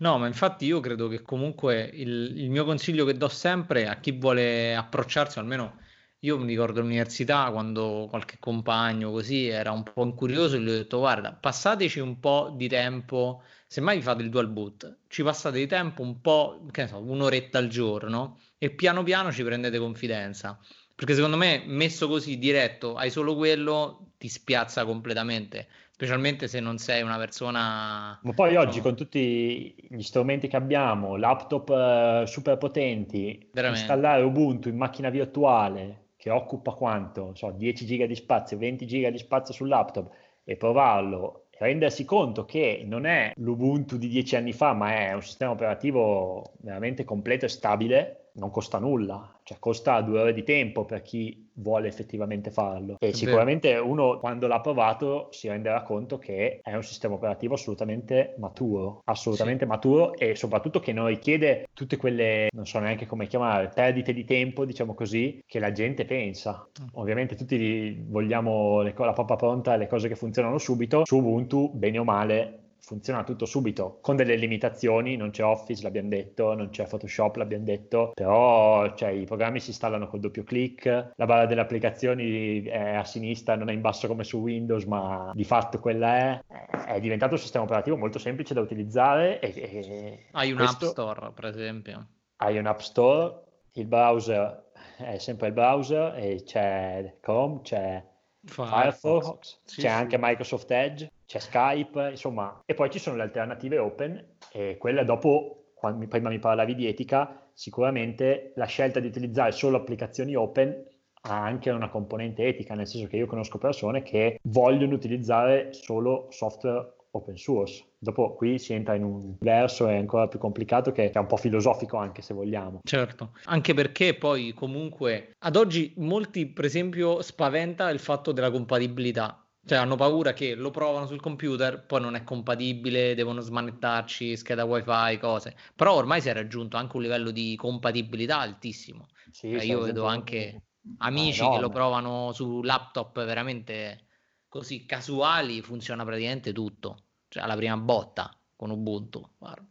Speaker 1: No, ma infatti io credo che comunque il, il mio consiglio che do sempre a chi vuole approcciarsi, almeno io mi ricordo all'università quando qualche compagno così era un po' incurioso e gli ho detto guarda, passateci un po' di tempo, semmai vi fate il dual boot, ci passate di tempo un po', che ne so, un'oretta al giorno e piano piano ci prendete confidenza. Perché secondo me messo così diretto hai solo quello ti spiazza completamente, specialmente se non sei una persona...
Speaker 2: Ma poi oggi no. con tutti gli strumenti che abbiamo, laptop uh, super potenti, installare Ubuntu in macchina virtuale, che occupa quanto? So, 10 giga di spazio, 20 giga di spazio sul laptop e provarlo e rendersi conto che non è l'Ubuntu di 10 anni fa, ma è un sistema operativo veramente completo e stabile, non costa nulla, cioè costa due ore di tempo per chi vuole effettivamente farlo. E sicuramente uno quando l'ha provato si renderà conto che è un sistema operativo assolutamente maturo, assolutamente sì. maturo e soprattutto che non richiede tutte quelle, non so neanche come chiamare, perdite di tempo, diciamo così, che la gente pensa. Mm. Ovviamente tutti vogliamo le, la pappa pronta, le cose che funzionano subito. Su Ubuntu, bene o male, funziona tutto subito, con delle limitazioni, non c'è Office, l'abbiamo detto, non c'è Photoshop, l'abbiamo detto, però cioè, i programmi si installano col doppio clic, la barra delle applicazioni è a sinistra, non è in basso come su Windows, ma di fatto quella è, è diventato un sistema operativo molto semplice da utilizzare. E, e
Speaker 1: hai un questo... App Store, per esempio.
Speaker 2: Hai un App Store, il browser è sempre il browser e c'è Chrome, c'è Firefox, Firefox sì, c'è sì. anche Microsoft Edge c'è Skype, insomma, e poi ci sono le alternative open e quelle dopo, quando, prima mi parlavi di etica, sicuramente la scelta di utilizzare solo applicazioni open ha anche una componente etica, nel senso che io conosco persone che vogliono utilizzare solo software open source. Dopo qui si entra in un verso è ancora più complicato che è un po' filosofico anche se vogliamo.
Speaker 1: Certo, anche perché poi comunque ad oggi molti per esempio spaventa il fatto della compatibilità cioè hanno paura che lo provano sul computer, poi non è compatibile, devono smanettarci, scheda wifi, cose. Però ormai si è raggiunto anche un livello di compatibilità altissimo. Sì, cioè, io vedo anche amici che lo provano su laptop veramente così casuali, funziona praticamente tutto. Cioè alla prima botta con Ubuntu. Guarda.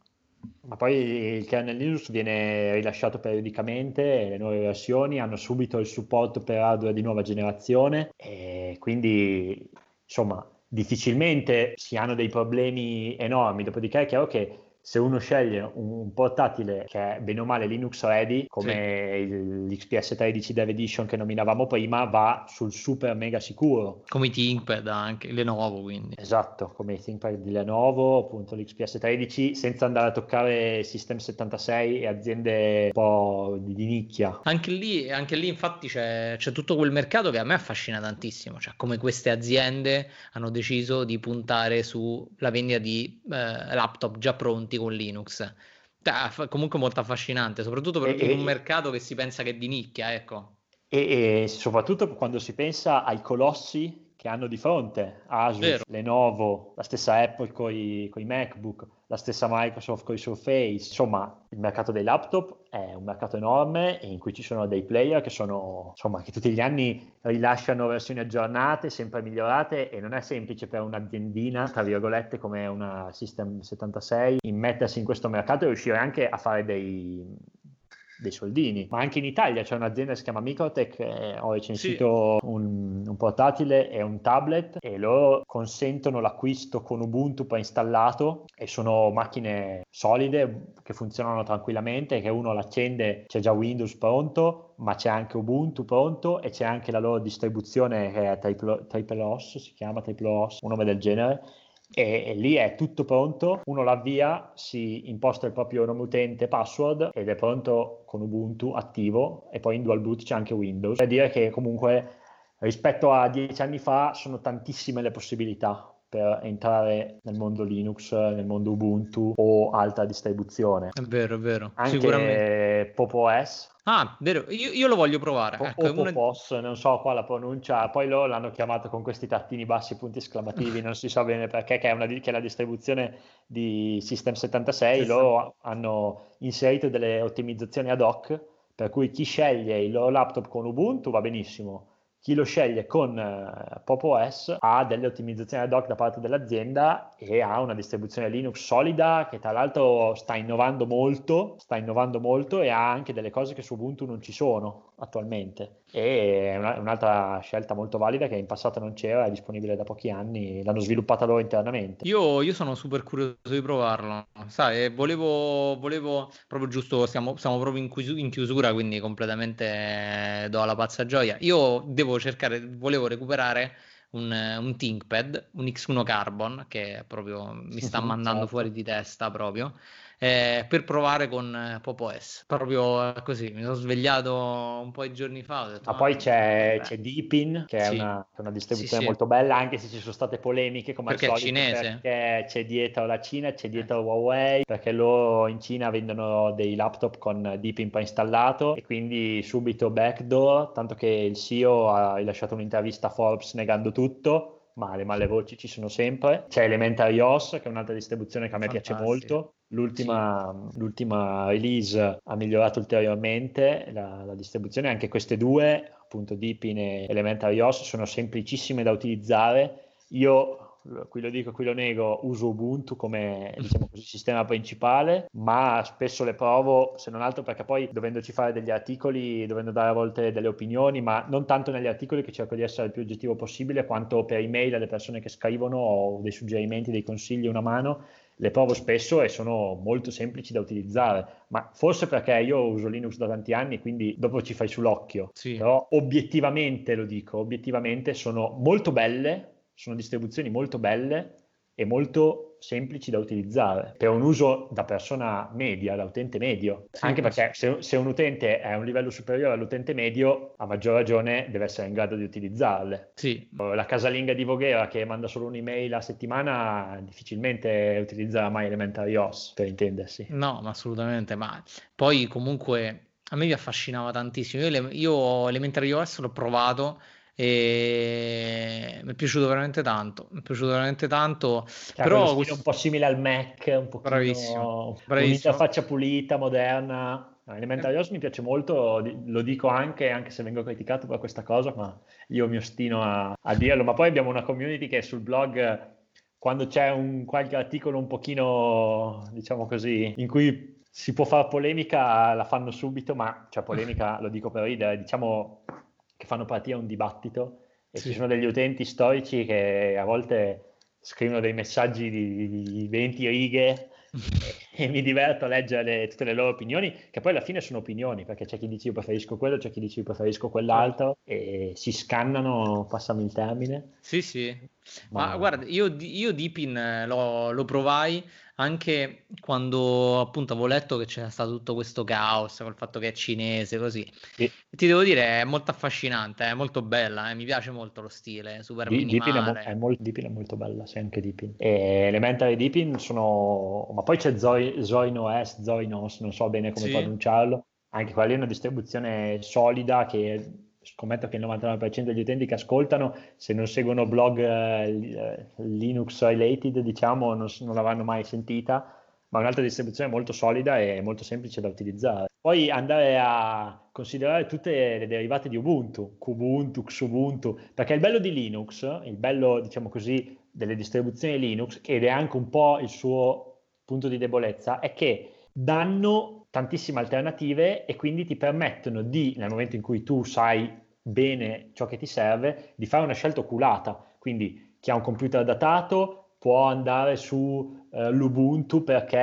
Speaker 2: Ma poi il kernel Linux viene rilasciato periodicamente, le nuove versioni hanno subito il supporto per hardware di nuova generazione e quindi insomma difficilmente si hanno dei problemi enormi, dopodiché è chiaro che se uno sceglie un portatile che è bene o male Linux ready, come sì. l'XPS 13 Dev Edition che nominavamo prima, va sul super mega sicuro.
Speaker 1: Come i ThinkPad anche, Lenovo quindi.
Speaker 2: Esatto, come i ThinkPad di Lenovo, appunto l'XPS 13, senza andare a toccare System 76 e aziende un po' di, nicchia.
Speaker 1: Anche lì, anche lì infatti c'è, c'è tutto quel mercato che a me affascina tantissimo, cioè come queste aziende hanno deciso di puntare sulla vendita di eh, laptop già pronti pronti con Linux. Cioè, comunque molto affascinante, soprattutto per e, un mercato che si pensa che è di nicchia, ecco.
Speaker 2: E, e soprattutto quando si pensa ai colossi che hanno di fronte Asus, Vero. Lenovo, la stessa Apple con i MacBook, la stessa Microsoft con i Surface, insomma il mercato dei laptop è un mercato enorme in cui ci sono dei player che sono insomma che tutti gli anni rilasciano versioni aggiornate, sempre migliorate e non è semplice per un'aziendina, tra virgolette come una System 76, immettersi in questo mercato e riuscire anche a fare dei, dei soldini. Ma anche in Italia c'è un'azienda che si chiama Microtech, eh, ho recensito sì. un, un, portatile e un tablet e loro consentono l'acquisto con Ubuntu preinstallato e sono macchine solide che funzionano tranquillamente, che uno l'accende, c'è già Windows pronto, ma c'è anche Ubuntu pronto e c'è anche la loro distribuzione che è Triple, Triple OS, si chiama Triple OS, un nome del genere e, e, lì è tutto pronto, uno l'avvia, si imposta il proprio nome utente, password ed è pronto con Ubuntu attivo e poi in dual boot c'è anche Windows. Per dire che comunque rispetto a dieci anni fa sono tantissime le possibilità per entrare nel mondo Linux, nel mondo Ubuntu o altra distribuzione.
Speaker 1: È vero, è vero.
Speaker 2: Anche Sicuramente. PopOS.
Speaker 1: Ah, vero, io, io lo voglio provare.
Speaker 2: O, ecco, o Popos, una... non so qua la pronuncia, poi loro l'hanno chiamato con questi tattini bassi, punti esclamativi, non si sa bene perché, che è, una, che è la distribuzione di System 76, sì, loro hanno inserito delle ottimizzazioni ad hoc, per cui chi sceglie il loro laptop con Ubuntu va benissimo, chi lo sceglie con uh, Pop OS ha delle ottimizzazioni ad hoc da parte dell'azienda e ha una distribuzione Linux solida che tra l'altro sta innovando molto, sta innovando molto e ha anche delle cose che su Ubuntu non ci sono attualmente e è una, un'altra scelta molto valida che in passato non c'era, è disponibile da pochi anni, l'hanno sviluppata loro internamente.
Speaker 1: Io, io sono super curioso di provarlo, sai, volevo, volevo proprio giusto, siamo, siamo proprio in, chiusura, in chiusura, quindi completamente do la pazza gioia. Io devo cercare, volevo recuperare un, un ThinkPad, un X1 Carbon, che proprio mi sta mandando certo. fuori di testa proprio eh, per provare con eh, PopOS. Proprio così, mi sono svegliato un po' di giorni fa.
Speaker 2: Detto, Ma poi c'è, c'è Deepin, che è sì. una, una, distribuzione sì, molto bella, anche se ci sono state polemiche come
Speaker 1: perché
Speaker 2: al solito.
Speaker 1: Cinese.
Speaker 2: Perché c'è dietro la Cina, c'è dietro eh. Huawei, perché loro in Cina vendono dei laptop con Deepin preinstallato e quindi subito backdoor, tanto che il CEO ha rilasciato un'intervista a Forbes negando tutto ma le male voci ci sono sempre. C'è Elementary OS, che è un'altra distribuzione che a me Fantastico. piace molto. L'ultima, sì. l'ultima, release ha migliorato ulteriormente la, la, distribuzione, anche queste due, appunto Deepin e Elementary OS, sono semplicissime da utilizzare. Io qui lo dico, qui lo nego, uso Ubuntu come diciamo così, sistema principale, ma spesso le provo, se non altro perché poi dovendoci fare degli articoli, dovendo dare a volte delle opinioni, ma non tanto negli articoli che cerco di essere il più oggettivo possibile, quanto per email alle persone che scrivono o dei suggerimenti, dei consigli, una mano, le provo spesso e sono molto semplici da utilizzare, ma forse perché io uso Linux da tanti anni, quindi dopo ci fai sull'occhio. Sì. Però obiettivamente lo dico, obiettivamente sono molto belle, sono distribuzioni molto belle e molto semplici da utilizzare per un uso da persona media, da utente medio. Sì, Anche perché se, se, un utente è a un livello superiore all'utente medio, a maggior ragione deve essere in grado di utilizzarle.
Speaker 1: Sì.
Speaker 2: La casalinga di Voghera che manda solo un'email a settimana difficilmente utilizzerà mai Elementary OS, per intendersi.
Speaker 1: No, assolutamente, ma poi comunque a me mi affascinava tantissimo. Io, io Elementary OS l'ho provato e mi è piaciuto veramente tanto mi è piaciuto veramente tanto
Speaker 2: cioè, però questo... un po' simile al Mac un po' bravissimo, bravissimo. faccia pulita moderna Elementary OS mi piace molto, lo dico anche, anche se vengo criticato per questa cosa, ma io mi ostino a, a dirlo. Ma poi abbiamo una community che sul blog, quando c'è un qualche articolo un pochino, diciamo così, in cui si può fare polemica, la fanno subito, ma cioè polemica lo dico per ridere, diciamo che fanno partire un dibattito e sì. ci sono degli utenti storici che a volte scrivono dei messaggi di, di 20 righe e, mi diverto a leggere tutte le loro opinioni, che poi alla fine sono opinioni, perché c'è chi dice io preferisco quello, c'è chi dice io preferisco quell'altro e si scannano, passami il termine.
Speaker 1: Sì, sì. Ma, Ma guarda, io, io Deepin lo, lo provai anche quando appunto avevo letto che c'era stato tutto questo caos col fatto che è cinese così sì. ti devo dire è molto affascinante è molto bella eh, mi piace molto lo stile super Di, minimale
Speaker 2: Deepin è, mo- è, molto, Deepin è molto bella sì anche Deepin e Elementary Deepin sono ma poi c'è Zoin OS Zoinos non so bene come sì. pronunciarlo anche quella è una distribuzione solida che scommetto che il 99% degli utenti che ascoltano, se non seguono blog eh, Linux related, diciamo, non, non l'avranno mai sentita, ma è un'altra distribuzione molto solida e molto semplice da utilizzare. Poi andare a considerare tutte le derivate di Ubuntu, Kubuntu, Xubuntu, perché il bello di Linux, il bello, diciamo così, delle distribuzioni Linux, ed è anche un po' il suo punto di debolezza, è che danno tantissime alternative e quindi ti permettono di, nel momento in cui tu sai bene ciò che ti serve, di fare una scelta oculata. Quindi chi ha un computer datato può andare su eh, l'Ubuntu perché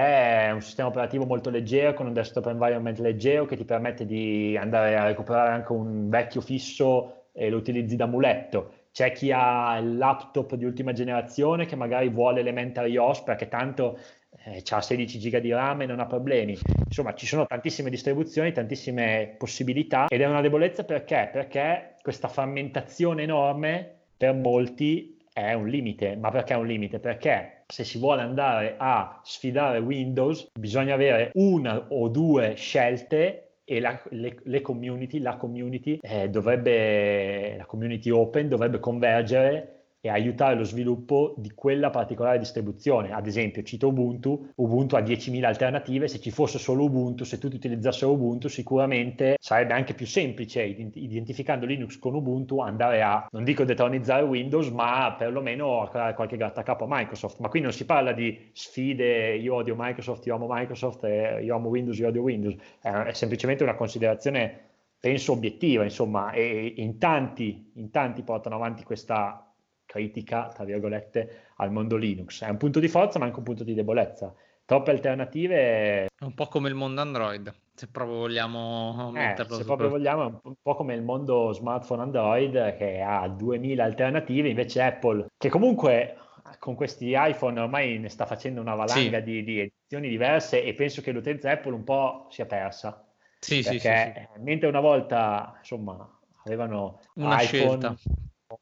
Speaker 2: è un sistema operativo molto leggero con un desktop environment leggero che ti permette di andare a recuperare anche un vecchio fisso e lo utilizzi da muletto. C'è chi ha il laptop di ultima generazione che magari vuole Elementary OS perché tanto eh, ha 16 giga di RAM e non ha problemi. Insomma, ci sono tantissime distribuzioni, tantissime possibilità ed è una debolezza perché? Perché questa frammentazione enorme per molti è un limite. Ma perché è un limite? Perché se si vuole andare a sfidare Windows bisogna avere una o due scelte e la, le, le, community, la community eh, dovrebbe, la community open dovrebbe convergere e aiutare lo sviluppo di quella particolare distribuzione. Ad esempio, cito Ubuntu, Ubuntu ha 10.000 alternative, se ci fosse solo Ubuntu, se tutti utilizzassero Ubuntu, sicuramente sarebbe anche più semplice, identificando Linux con Ubuntu, andare a, non dico detronizzare Windows, ma perlomeno a creare qualche grattacapo a Microsoft. Ma qui non si parla di sfide, io odio Microsoft, io amo Microsoft, io amo Windows, io odio Windows, è semplicemente una considerazione penso obiettiva, insomma, e in tanti, in tanti portano avanti questa critica, tra virgolette, al mondo Linux. È un punto di forza ma anche un punto di debolezza. Troppe alternative.
Speaker 1: È un po' come il mondo Android, se proprio vogliamo
Speaker 2: eh, metterlo Se proprio vogliamo, è un po' come il mondo smartphone Android che ha 2000 alternative, invece Apple, che comunque con questi iPhone ormai ne sta facendo una valanga sì. di, di, edizioni diverse e penso che l'utenza Apple un po' sia persa. Sì, perché sì, sì, sì. mentre una volta, insomma, avevano una iPhone, scelta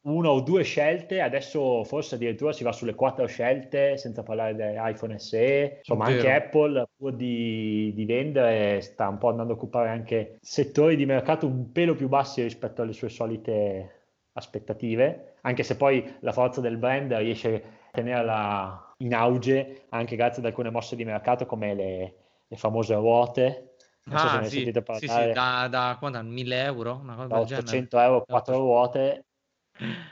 Speaker 2: una o due scelte, adesso forse addirittura si va sulle quattro scelte, senza parlare dell'iPhone SE. Insomma, anche Apple, pur di, di, vendere, sta un po' andando a occupare anche settori di mercato un pelo più bassi rispetto alle sue solite aspettative, anche se poi la forza del brand riesce a tenerla in auge anche grazie ad alcune mosse di mercato come le, le famose ruote.
Speaker 1: Non ah, so se sì, sentite parlare. Sì, sì, da, da quanto? 1000 euro?
Speaker 2: Una cosa da 800 euro, quattro ruote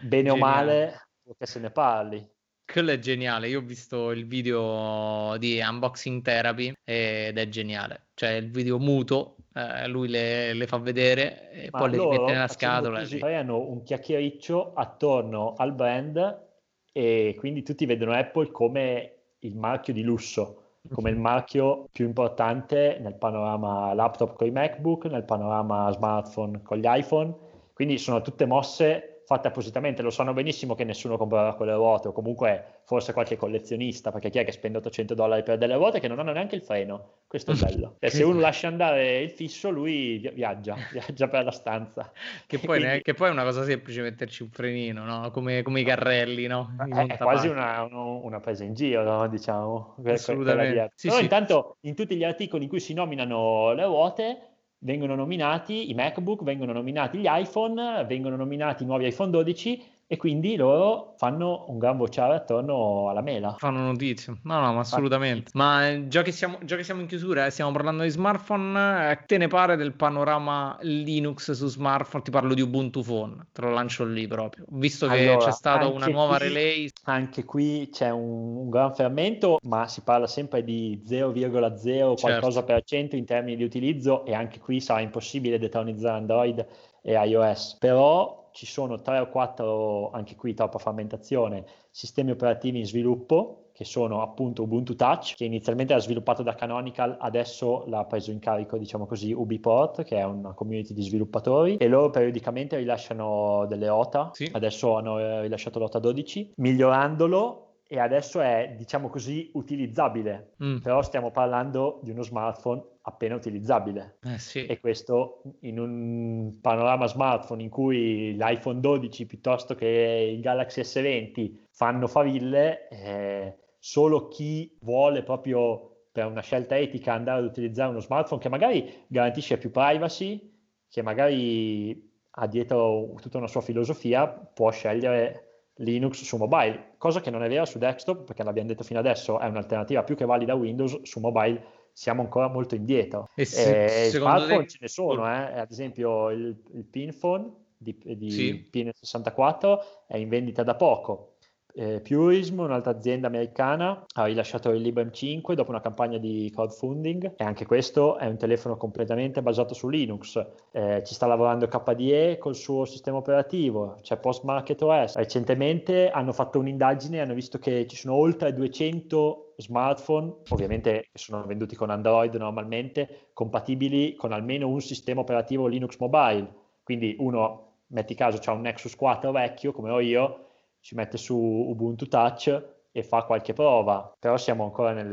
Speaker 2: bene o male, che se ne parli.
Speaker 1: Quello è geniale. Io ho visto il video di Unboxing Therapy ed è geniale. Cioè, il video muto, eh, lui le, le, fa vedere e Ma poi le mette nella scatola.
Speaker 2: Così, creano un chiacchiericcio attorno al brand e quindi tutti vedono Apple come il marchio di lusso come il marchio più importante nel panorama laptop con i MacBook, nel panorama smartphone con gli iPhone. Quindi sono tutte mosse fatte appositamente, lo sanno benissimo che nessuno comprerà quelle ruote o comunque forse qualche collezionista, perché chi è che spende 800 dollari per delle ruote che non hanno neanche il freno? Questo è bello. E se uno lascia andare il fisso, lui viaggia, viaggia per la stanza.
Speaker 1: Che poi, Quindi... che poi, è una cosa semplice metterci un frenino, no? come, come, i carrelli, no?
Speaker 2: È, è quasi una, una, presa in giro, no? diciamo.
Speaker 1: Assolutamente.
Speaker 2: Sì, Però sì. intanto in tutti gli articoli in cui si nominano le ruote vengono nominati i MacBook, vengono nominati gli iPhone, vengono nominati i nuovi iPhone 12 e quindi loro fanno un gran vociare attorno alla mela.
Speaker 1: Fanno notizie, no, no, ma assolutamente. Ma eh, già che siamo, già che siamo in chiusura eh, stiamo parlando di smartphone, eh, te ne pare del panorama Linux su smartphone? Ti parlo di Ubuntu Phone, te lo lancio lì proprio. Visto che allora, c'è stata una nuova qui, release.
Speaker 2: Anche qui c'è un, un, gran fermento, ma si parla sempre di 0,0 certo. qualcosa per cento in termini di utilizzo e anche qui sarà impossibile detronizzare Android e iOS. Però ci sono tre o quattro, anche qui troppa frammentazione, sistemi operativi in sviluppo che sono appunto Ubuntu Touch, che inizialmente era sviluppato da Canonical, adesso l'ha preso in carico, diciamo così, Ubiport, che è una community di sviluppatori, e loro periodicamente rilasciano delle OTA, sì. adesso hanno eh, rilasciato l'OTA 12, migliorandolo e adesso è, diciamo così, utilizzabile, mm. però stiamo parlando di uno smartphone appena utilizzabile.
Speaker 1: Eh sì.
Speaker 2: E questo in un panorama smartphone in cui l'iPhone 12 piuttosto che il Galaxy S20 fanno faville, eh, solo chi vuole proprio per una scelta etica andare ad utilizzare uno smartphone che magari garantisce più privacy, che magari ha dietro tutta una sua filosofia, può scegliere Linux su mobile, cosa che non è vera su desktop, perché l'abbiamo detto fino adesso, è un'alternativa più che valida a Windows, su mobile siamo ancora molto indietro. E se, eh, smartphone te... ce ne sono, eh? ad esempio il, il PinPhone di, di sì. PN64 è in vendita da poco, eh, Purism, un'altra azienda americana, ha rilasciato il Librem 5 dopo una campagna di crowdfunding e anche questo è un telefono completamente basato su Linux. Eh, ci sta lavorando KDE col suo sistema operativo, c'è Postmarket OS. Recentemente hanno fatto un'indagine e hanno visto che ci sono oltre 200 smartphone, ovviamente sono venduti con Android normalmente, compatibili con almeno un sistema operativo Linux mobile. Quindi uno, metti caso, c'ha un Nexus 4 vecchio come ho io, ci mette su Ubuntu Touch e fa qualche prova, però siamo ancora nel,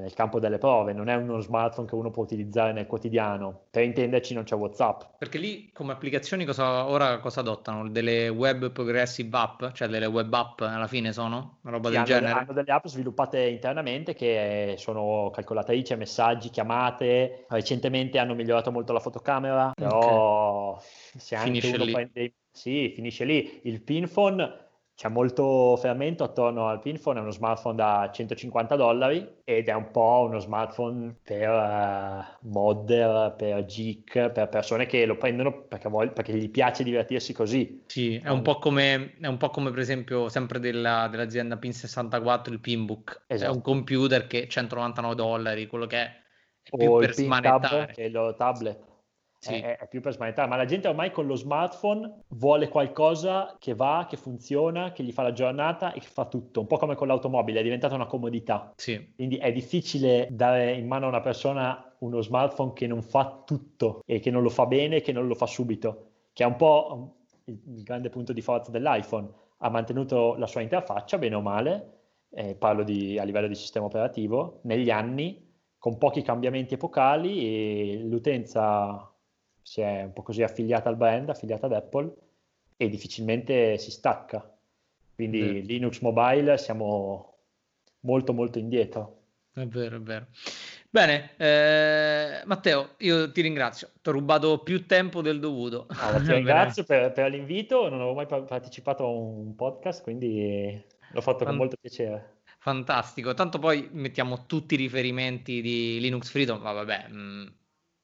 Speaker 2: nel, campo delle prove, non è uno smartphone che uno può utilizzare nel quotidiano, per intenderci non c'è Whatsapp.
Speaker 1: Perché lì come applicazioni cosa, ora cosa adottano? Delle web progressive app, cioè delle web app alla fine sono? Una roba sì, del
Speaker 2: hanno,
Speaker 1: genere?
Speaker 2: Hanno delle app sviluppate internamente che sono calcolatrici, messaggi, chiamate, recentemente hanno migliorato molto la fotocamera, però okay. se anche finisce uno lì. prende... Sì, finisce lì. Il PinPhone c'è molto fermento attorno al Pinphone, è uno smartphone da 150 dollari ed è un po' uno smartphone per uh, modder, per geek, per persone che lo prendono perché, voglio, perché gli piace divertirsi così.
Speaker 1: Sì, è un po' come, un po come per esempio sempre della, dell'azienda Pin64 il Pinbook, esatto. è un computer che è 199 dollari, quello che è, è più o per smanettare.
Speaker 2: Tab, che è il tablet sì. è, è, più per smanettare, ma la gente ormai con lo smartphone vuole qualcosa che va, che funziona, che gli fa la giornata e che fa tutto, un po' come con l'automobile, è diventata una comodità.
Speaker 1: Sì.
Speaker 2: Quindi è difficile dare in mano a una persona uno smartphone che non fa tutto e che non lo fa bene che non lo fa subito, che è un po' il, il grande punto di forza dell'iPhone. Ha mantenuto la sua interfaccia, bene o male, eh, parlo di, a livello di sistema operativo, negli anni, con pochi cambiamenti epocali e l'utenza si è un po' così affiliata al brand, affiliata ad Apple e difficilmente si stacca. Quindi mm. Linux Mobile siamo molto molto indietro.
Speaker 1: È vero, è vero. Bene, eh, Matteo, io ti ringrazio, ti ho rubato più tempo del dovuto.
Speaker 2: Ah, ti ringrazio per, per, l'invito, non avevo mai partecipato a un podcast, quindi l'ho fatto con molto piacere.
Speaker 1: Fantastico, tanto poi mettiamo tutti i riferimenti di Linux Freedom, ma vabbè, mh, mm,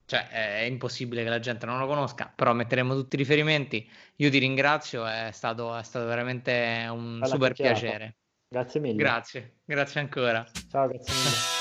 Speaker 1: cioè è impossibile che la gente non lo conosca, però metteremo tutti i riferimenti. Io ti ringrazio, è stato, è stato veramente un Alla super piacere.
Speaker 2: Grazie mille.
Speaker 1: Grazie, grazie ancora.
Speaker 2: Ciao, grazie mille.